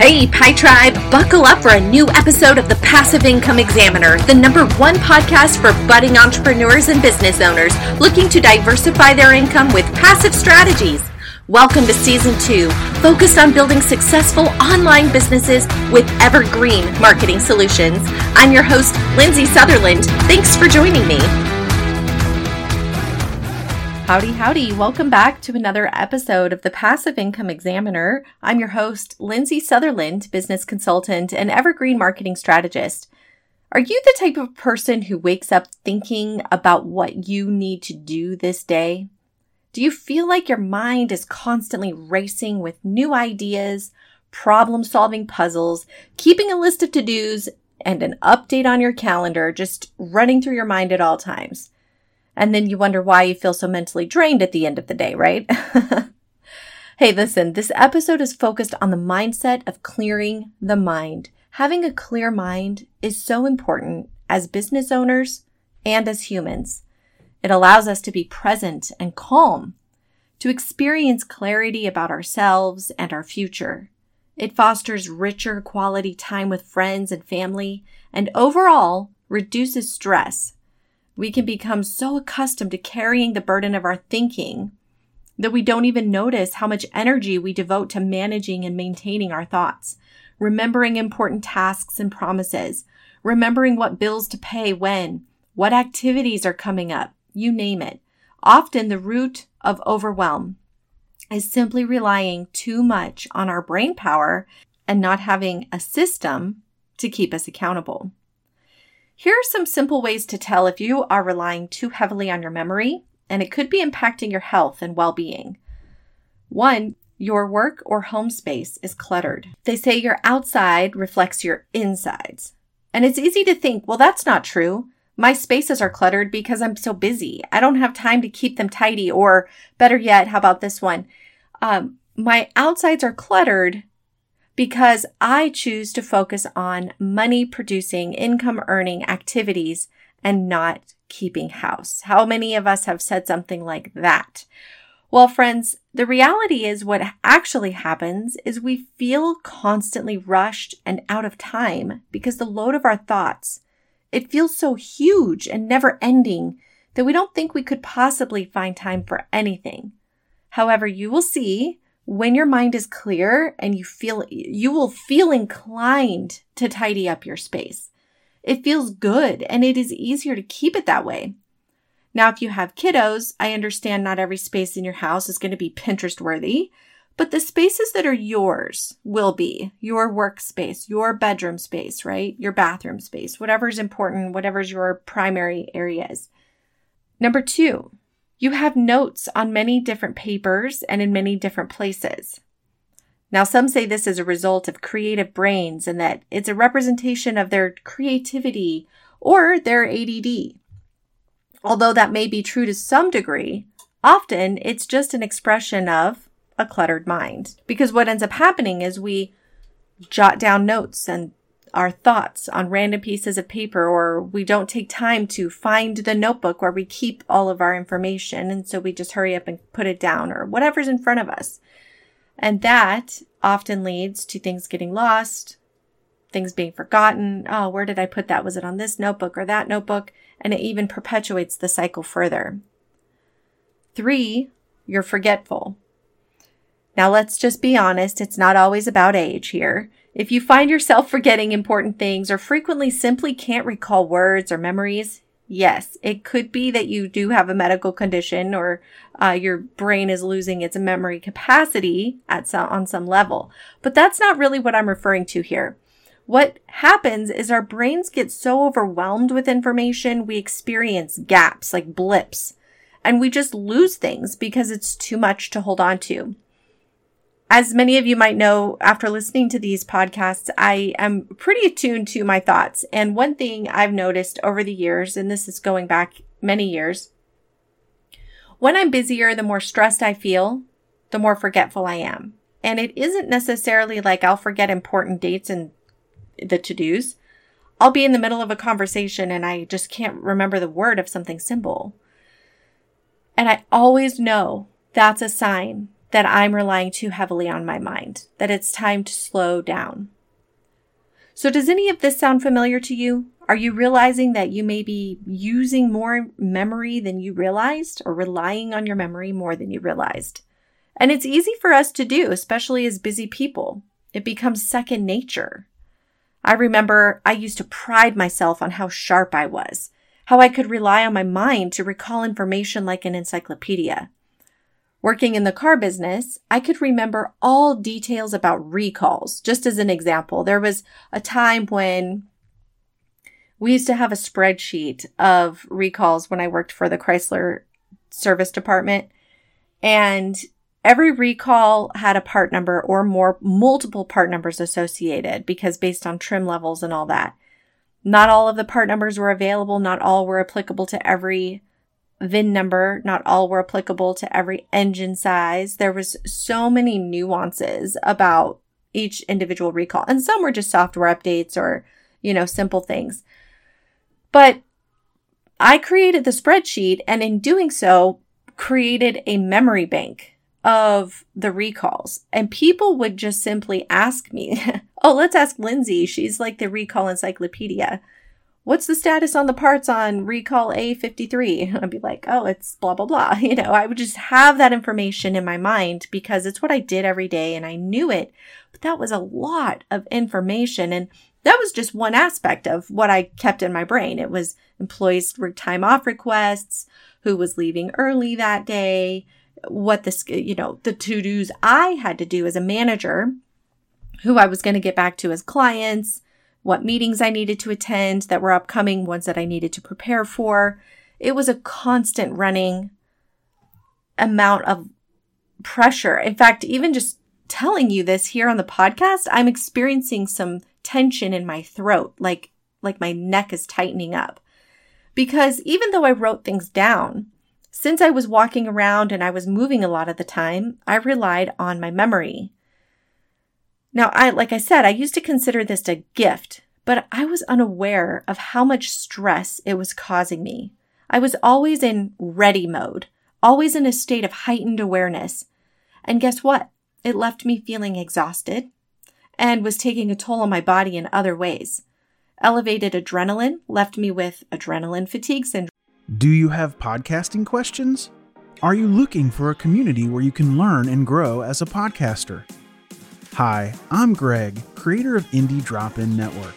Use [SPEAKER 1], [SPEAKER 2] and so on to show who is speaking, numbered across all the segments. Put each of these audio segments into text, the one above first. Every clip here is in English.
[SPEAKER 1] Hey, Pi Tribe, buckle up for a new episode of the Passive Income Examiner, the number one podcast for budding entrepreneurs and business owners looking to diversify their income with passive strategies. Welcome to season two, focused on building successful online businesses with evergreen marketing solutions. I'm your host, Lindsay Sutherland. Thanks for joining me. Howdy, howdy. Welcome back to another episode of the Passive Income Examiner. I'm your host, Lindsay Sutherland, business consultant and evergreen marketing strategist. Are you the type of person who wakes up thinking about what you need to do this day? Do you feel like your mind is constantly racing with new ideas, problem solving puzzles, keeping a list of to dos, and an update on your calendar just running through your mind at all times? And then you wonder why you feel so mentally drained at the end of the day, right? hey, listen, this episode is focused on the mindset of clearing the mind. Having a clear mind is so important as business owners and as humans. It allows us to be present and calm, to experience clarity about ourselves and our future. It fosters richer quality time with friends and family, and overall reduces stress we can become so accustomed to carrying the burden of our thinking that we don't even notice how much energy we devote to managing and maintaining our thoughts, remembering important tasks and promises, remembering what bills to pay when, what activities are coming up, you name it. Often the root of overwhelm is simply relying too much on our brain power and not having a system to keep us accountable. Here are some simple ways to tell if you are relying too heavily on your memory, and it could be impacting your health and well being. One, your work or home space is cluttered. They say your outside reflects your insides. And it's easy to think, well, that's not true. My spaces are cluttered because I'm so busy. I don't have time to keep them tidy. Or better yet, how about this one? Um, my outsides are cluttered because I choose to focus on money producing, income earning activities and not keeping house. How many of us have said something like that? Well, friends, the reality is what actually happens is we feel constantly rushed and out of time because the load of our thoughts, it feels so huge and never ending that we don't think we could possibly find time for anything. However, you will see when your mind is clear and you feel, you will feel inclined to tidy up your space. It feels good and it is easier to keep it that way. Now, if you have kiddos, I understand not every space in your house is going to be Pinterest worthy, but the spaces that are yours will be your workspace, your bedroom space, right? Your bathroom space, whatever's important, whatever's your primary areas. Number two, you have notes on many different papers and in many different places. Now, some say this is a result of creative brains and that it's a representation of their creativity or their ADD. Although that may be true to some degree, often it's just an expression of a cluttered mind. Because what ends up happening is we jot down notes and our thoughts on random pieces of paper or we don't take time to find the notebook where we keep all of our information. And so we just hurry up and put it down or whatever's in front of us. And that often leads to things getting lost, things being forgotten. Oh, where did I put that? Was it on this notebook or that notebook? And it even perpetuates the cycle further. Three, you're forgetful. Now let's just be honest. It's not always about age here. If you find yourself forgetting important things or frequently simply can't recall words or memories, yes, it could be that you do have a medical condition or uh, your brain is losing its memory capacity at some, on some level. But that's not really what I'm referring to here. What happens is our brains get so overwhelmed with information, we experience gaps like blips, and we just lose things because it's too much to hold on to. As many of you might know, after listening to these podcasts, I am pretty attuned to my thoughts. And one thing I've noticed over the years, and this is going back many years, when I'm busier, the more stressed I feel, the more forgetful I am. And it isn't necessarily like I'll forget important dates and the to dos. I'll be in the middle of a conversation and I just can't remember the word of something simple. And I always know that's a sign that I'm relying too heavily on my mind, that it's time to slow down. So, does any of this sound familiar to you? Are you realizing that you may be using more memory than you realized or relying on your memory more than you realized? And it's easy for us to do, especially as busy people. It becomes second nature. I remember I used to pride myself on how sharp I was, how I could rely on my mind to recall information like an encyclopedia. Working in the car business, I could remember all details about recalls. Just as an example, there was a time when we used to have a spreadsheet of recalls when I worked for the Chrysler service department. And every recall had a part number or more multiple part numbers associated because based on trim levels and all that. Not all of the part numbers were available. Not all were applicable to every VIN number. Not all were applicable to every engine size. There was so many nuances about each individual recall and some were just software updates or, you know, simple things. But I created the spreadsheet and in doing so created a memory bank of the recalls and people would just simply ask me, Oh, let's ask Lindsay. She's like the recall encyclopedia what's the status on the parts on recall A53? I'd be like, oh, it's blah, blah, blah. You know, I would just have that information in my mind because it's what I did every day and I knew it. But that was a lot of information. And that was just one aspect of what I kept in my brain. It was employees' time off requests, who was leaving early that day, what the, you know, the to dos I had to do as a manager, who I was going to get back to as clients what meetings I needed to attend that were upcoming, ones that I needed to prepare for. It was a constant running amount of pressure. In fact, even just telling you this here on the podcast, I'm experiencing some tension in my throat, like like my neck is tightening up. Because even though I wrote things down, since I was walking around and I was moving a lot of the time, I relied on my memory. Now, I, like I said, I used to consider this a gift, but I was unaware of how much stress it was causing me. I was always in ready mode, always in a state of heightened awareness. And guess what? It left me feeling exhausted and was taking a toll on my body in other ways. Elevated adrenaline left me with adrenaline fatigue syndrome.
[SPEAKER 2] Do you have podcasting questions? Are you looking for a community where you can learn and grow as a podcaster? Hi, I'm Greg, creator of Indie Drop In Network.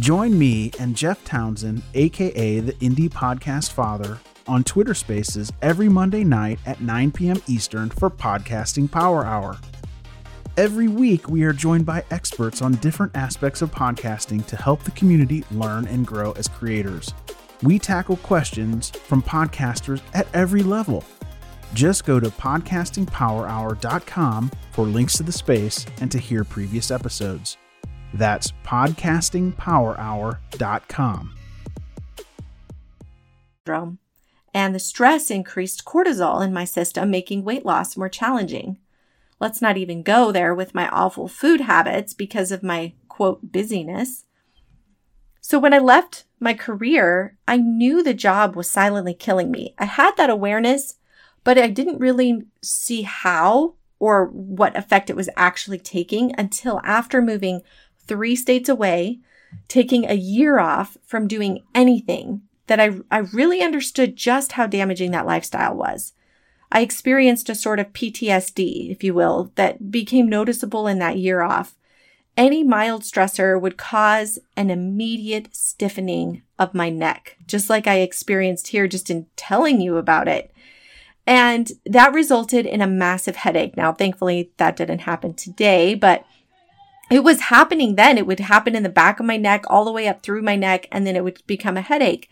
[SPEAKER 2] Join me and Jeff Townsend, aka the Indie Podcast Father, on Twitter Spaces every Monday night at 9 p.m. Eastern for Podcasting Power Hour. Every week, we are joined by experts on different aspects of podcasting to help the community learn and grow as creators. We tackle questions from podcasters at every level just go to podcastingpowerhour.com for links to the space and to hear previous episodes. That's podcastingpowerhour.com.
[SPEAKER 1] And the stress increased cortisol in my system, making weight loss more challenging. Let's not even go there with my awful food habits because of my quote busyness. So when I left my career, I knew the job was silently killing me. I had that awareness, but I didn't really see how or what effect it was actually taking until after moving three states away, taking a year off from doing anything that I, I really understood just how damaging that lifestyle was. I experienced a sort of PTSD, if you will, that became noticeable in that year off. Any mild stressor would cause an immediate stiffening of my neck, just like I experienced here just in telling you about it. And that resulted in a massive headache. Now, thankfully, that didn't happen today, but it was happening then. It would happen in the back of my neck, all the way up through my neck, and then it would become a headache.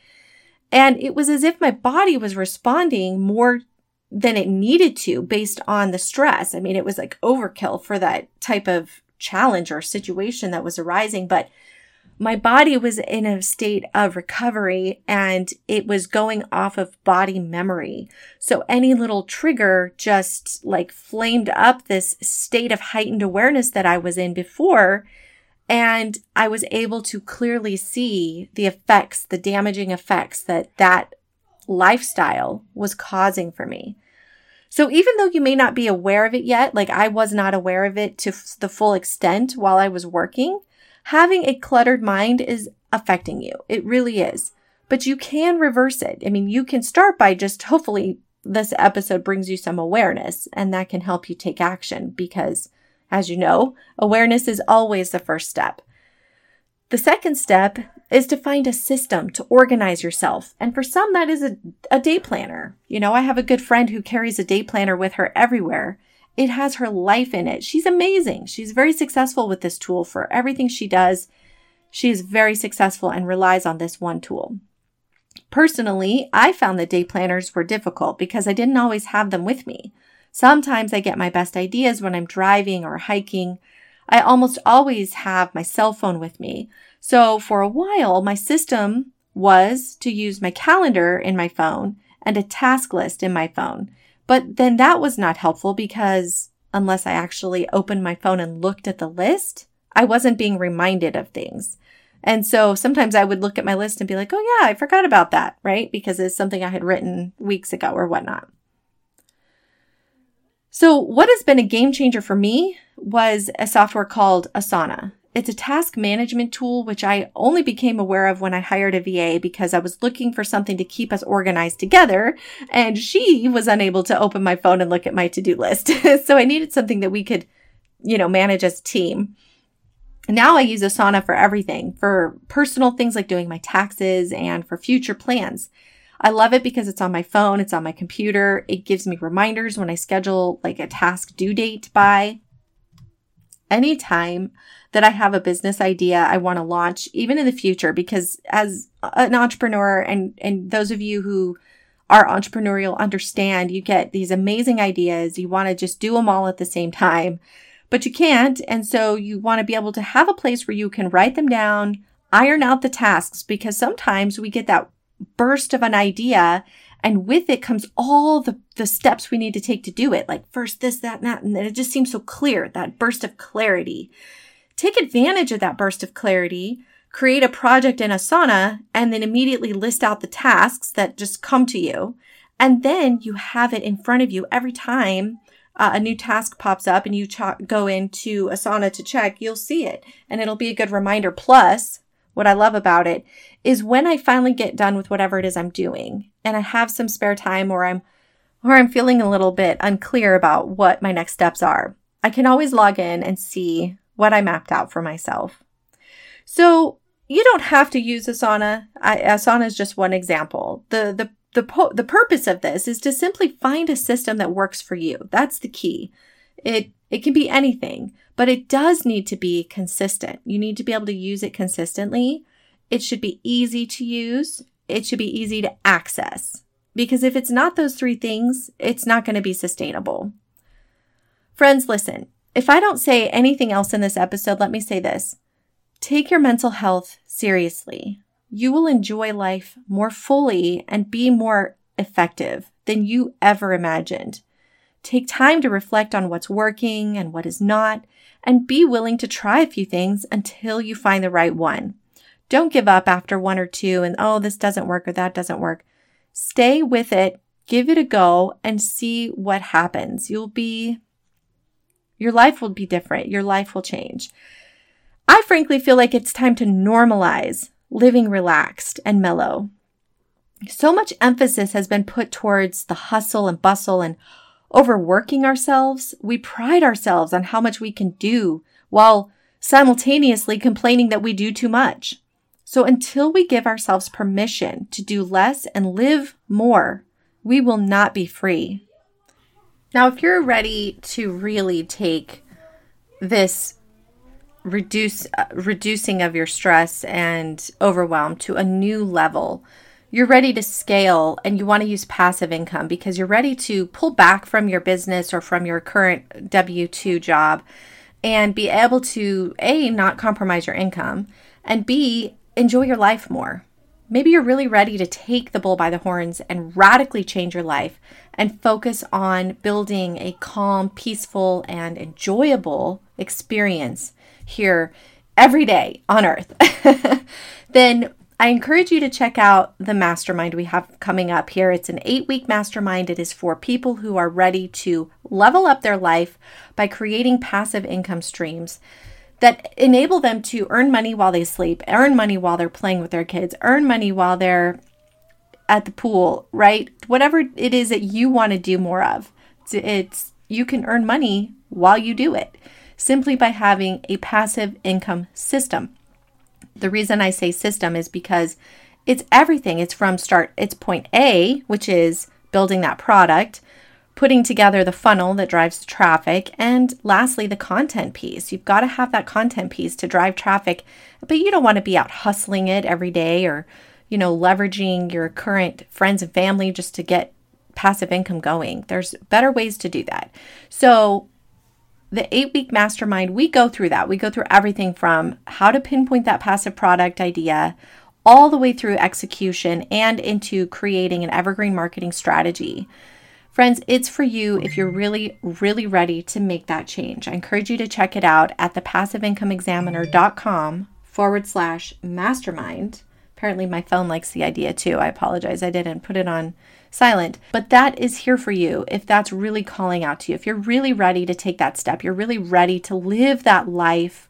[SPEAKER 1] And it was as if my body was responding more than it needed to based on the stress. I mean, it was like overkill for that type of challenge or situation that was arising, but my body was in a state of recovery and it was going off of body memory. So any little trigger just like flamed up this state of heightened awareness that I was in before. And I was able to clearly see the effects, the damaging effects that that lifestyle was causing for me. So even though you may not be aware of it yet, like I was not aware of it to f- the full extent while I was working, having a cluttered mind is affecting you. It really is. But you can reverse it. I mean, you can start by just hopefully this episode brings you some awareness and that can help you take action because as you know, awareness is always the first step. The second step is to find a system to organize yourself. And for some, that is a, a day planner. You know, I have a good friend who carries a day planner with her everywhere. It has her life in it. She's amazing. She's very successful with this tool for everything she does. She is very successful and relies on this one tool. Personally, I found that day planners were difficult because I didn't always have them with me. Sometimes I get my best ideas when I'm driving or hiking. I almost always have my cell phone with me. So for a while, my system was to use my calendar in my phone and a task list in my phone. But then that was not helpful because unless I actually opened my phone and looked at the list, I wasn't being reminded of things. And so sometimes I would look at my list and be like, oh yeah, I forgot about that, right? Because it's something I had written weeks ago or whatnot. So, what has been a game changer for me was a software called Asana. It's a task management tool, which I only became aware of when I hired a VA because I was looking for something to keep us organized together. And she was unable to open my phone and look at my to do list. so I needed something that we could, you know, manage as a team. Now I use Asana for everything, for personal things like doing my taxes and for future plans. I love it because it's on my phone, it's on my computer. It gives me reminders when I schedule like a task due date by. Anytime that I have a business idea I want to launch, even in the future, because as an entrepreneur and, and those of you who are entrepreneurial understand you get these amazing ideas. You want to just do them all at the same time, but you can't. And so you want to be able to have a place where you can write them down, iron out the tasks, because sometimes we get that burst of an idea and with it comes all the, the steps we need to take to do it. Like first this, that, and that. And it just seems so clear, that burst of clarity. Take advantage of that burst of clarity, create a project in Asana, and then immediately list out the tasks that just come to you. And then you have it in front of you every time uh, a new task pops up and you ch- go into Asana to check, you'll see it and it'll be a good reminder. Plus, what I love about it is when I finally get done with whatever it is I'm doing and I have some spare time or I'm or I'm feeling a little bit unclear about what my next steps are. I can always log in and see what I mapped out for myself. So you don't have to use Asana. I, Asana is just one example. The the the po- the purpose of this is to simply find a system that works for you. That's the key. It it can be anything, but it does need to be consistent. You need to be able to use it consistently. It should be easy to use. It should be easy to access. Because if it's not those three things, it's not going to be sustainable. Friends, listen. If I don't say anything else in this episode, let me say this. Take your mental health seriously. You will enjoy life more fully and be more effective than you ever imagined. Take time to reflect on what's working and what is not, and be willing to try a few things until you find the right one. Don't give up after one or two and, oh, this doesn't work or that doesn't work. Stay with it, give it a go, and see what happens. You'll be, your life will be different. Your life will change. I frankly feel like it's time to normalize living relaxed and mellow. So much emphasis has been put towards the hustle and bustle and overworking ourselves, we pride ourselves on how much we can do while simultaneously complaining that we do too much. So until we give ourselves permission to do less and live more, we will not be free. Now, if you're ready to really take this reduce uh, reducing of your stress and overwhelm to a new level, you're ready to scale and you want to use passive income because you're ready to pull back from your business or from your current W 2 job and be able to A, not compromise your income, and B, enjoy your life more. Maybe you're really ready to take the bull by the horns and radically change your life and focus on building a calm, peaceful, and enjoyable experience here every day on earth. then I encourage you to check out the mastermind we have coming up here. It's an eight week mastermind. It is for people who are ready to level up their life by creating passive income streams that enable them to earn money while they sleep, earn money while they're playing with their kids, earn money while they're at the pool, right? Whatever it is that you want to do more of. It's, it's you can earn money while you do it simply by having a passive income system. The reason I say system is because it's everything. It's from start, it's point A, which is building that product, putting together the funnel that drives the traffic, and lastly, the content piece. You've got to have that content piece to drive traffic, but you don't want to be out hustling it every day or, you know, leveraging your current friends and family just to get passive income going. There's better ways to do that. So, the eight week mastermind, we go through that. We go through everything from how to pinpoint that passive product idea all the way through execution and into creating an evergreen marketing strategy. Friends, it's for you if you're really, really ready to make that change. I encourage you to check it out at thepassiveincomeexaminer.com forward slash mastermind. Apparently, my phone likes the idea too. I apologize. I didn't put it on silent. But that is here for you if that's really calling out to you. If you're really ready to take that step, you're really ready to live that life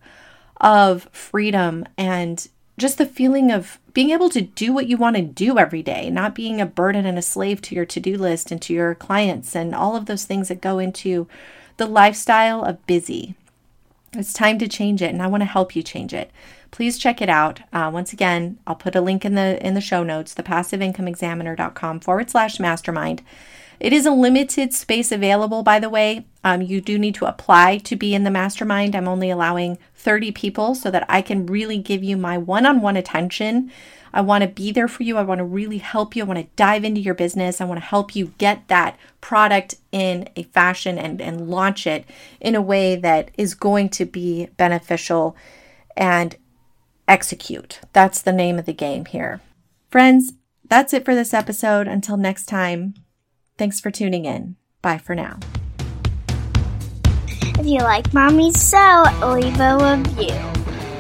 [SPEAKER 1] of freedom and just the feeling of being able to do what you want to do every day, not being a burden and a slave to your to do list and to your clients and all of those things that go into the lifestyle of busy. It's time to change it, and I want to help you change it please check it out. Uh, once again, I'll put a link in the in the show notes, thepassiveincomeexaminer.com forward slash mastermind. It is a limited space available, by the way. Um, you do need to apply to be in the mastermind. I'm only allowing 30 people so that I can really give you my one on one attention. I want to be there for you. I want to really help you. I want to dive into your business. I want to help you get that product in a fashion and, and launch it in a way that is going to be beneficial and execute. That's the name of the game here. Friends, that's it for this episode. Until next time, thanks for tuning in. Bye for now.
[SPEAKER 3] If you like Mommy So, leave a review.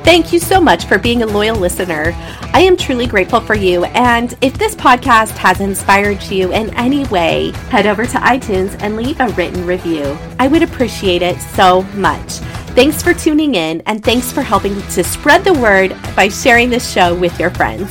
[SPEAKER 1] Thank you so much for being a loyal listener. I am truly grateful for you. And if this podcast has inspired you in any way, head over to iTunes and leave a written review. I would appreciate it so much. Thanks for tuning in, and thanks for helping to spread the word by sharing this show with your friends.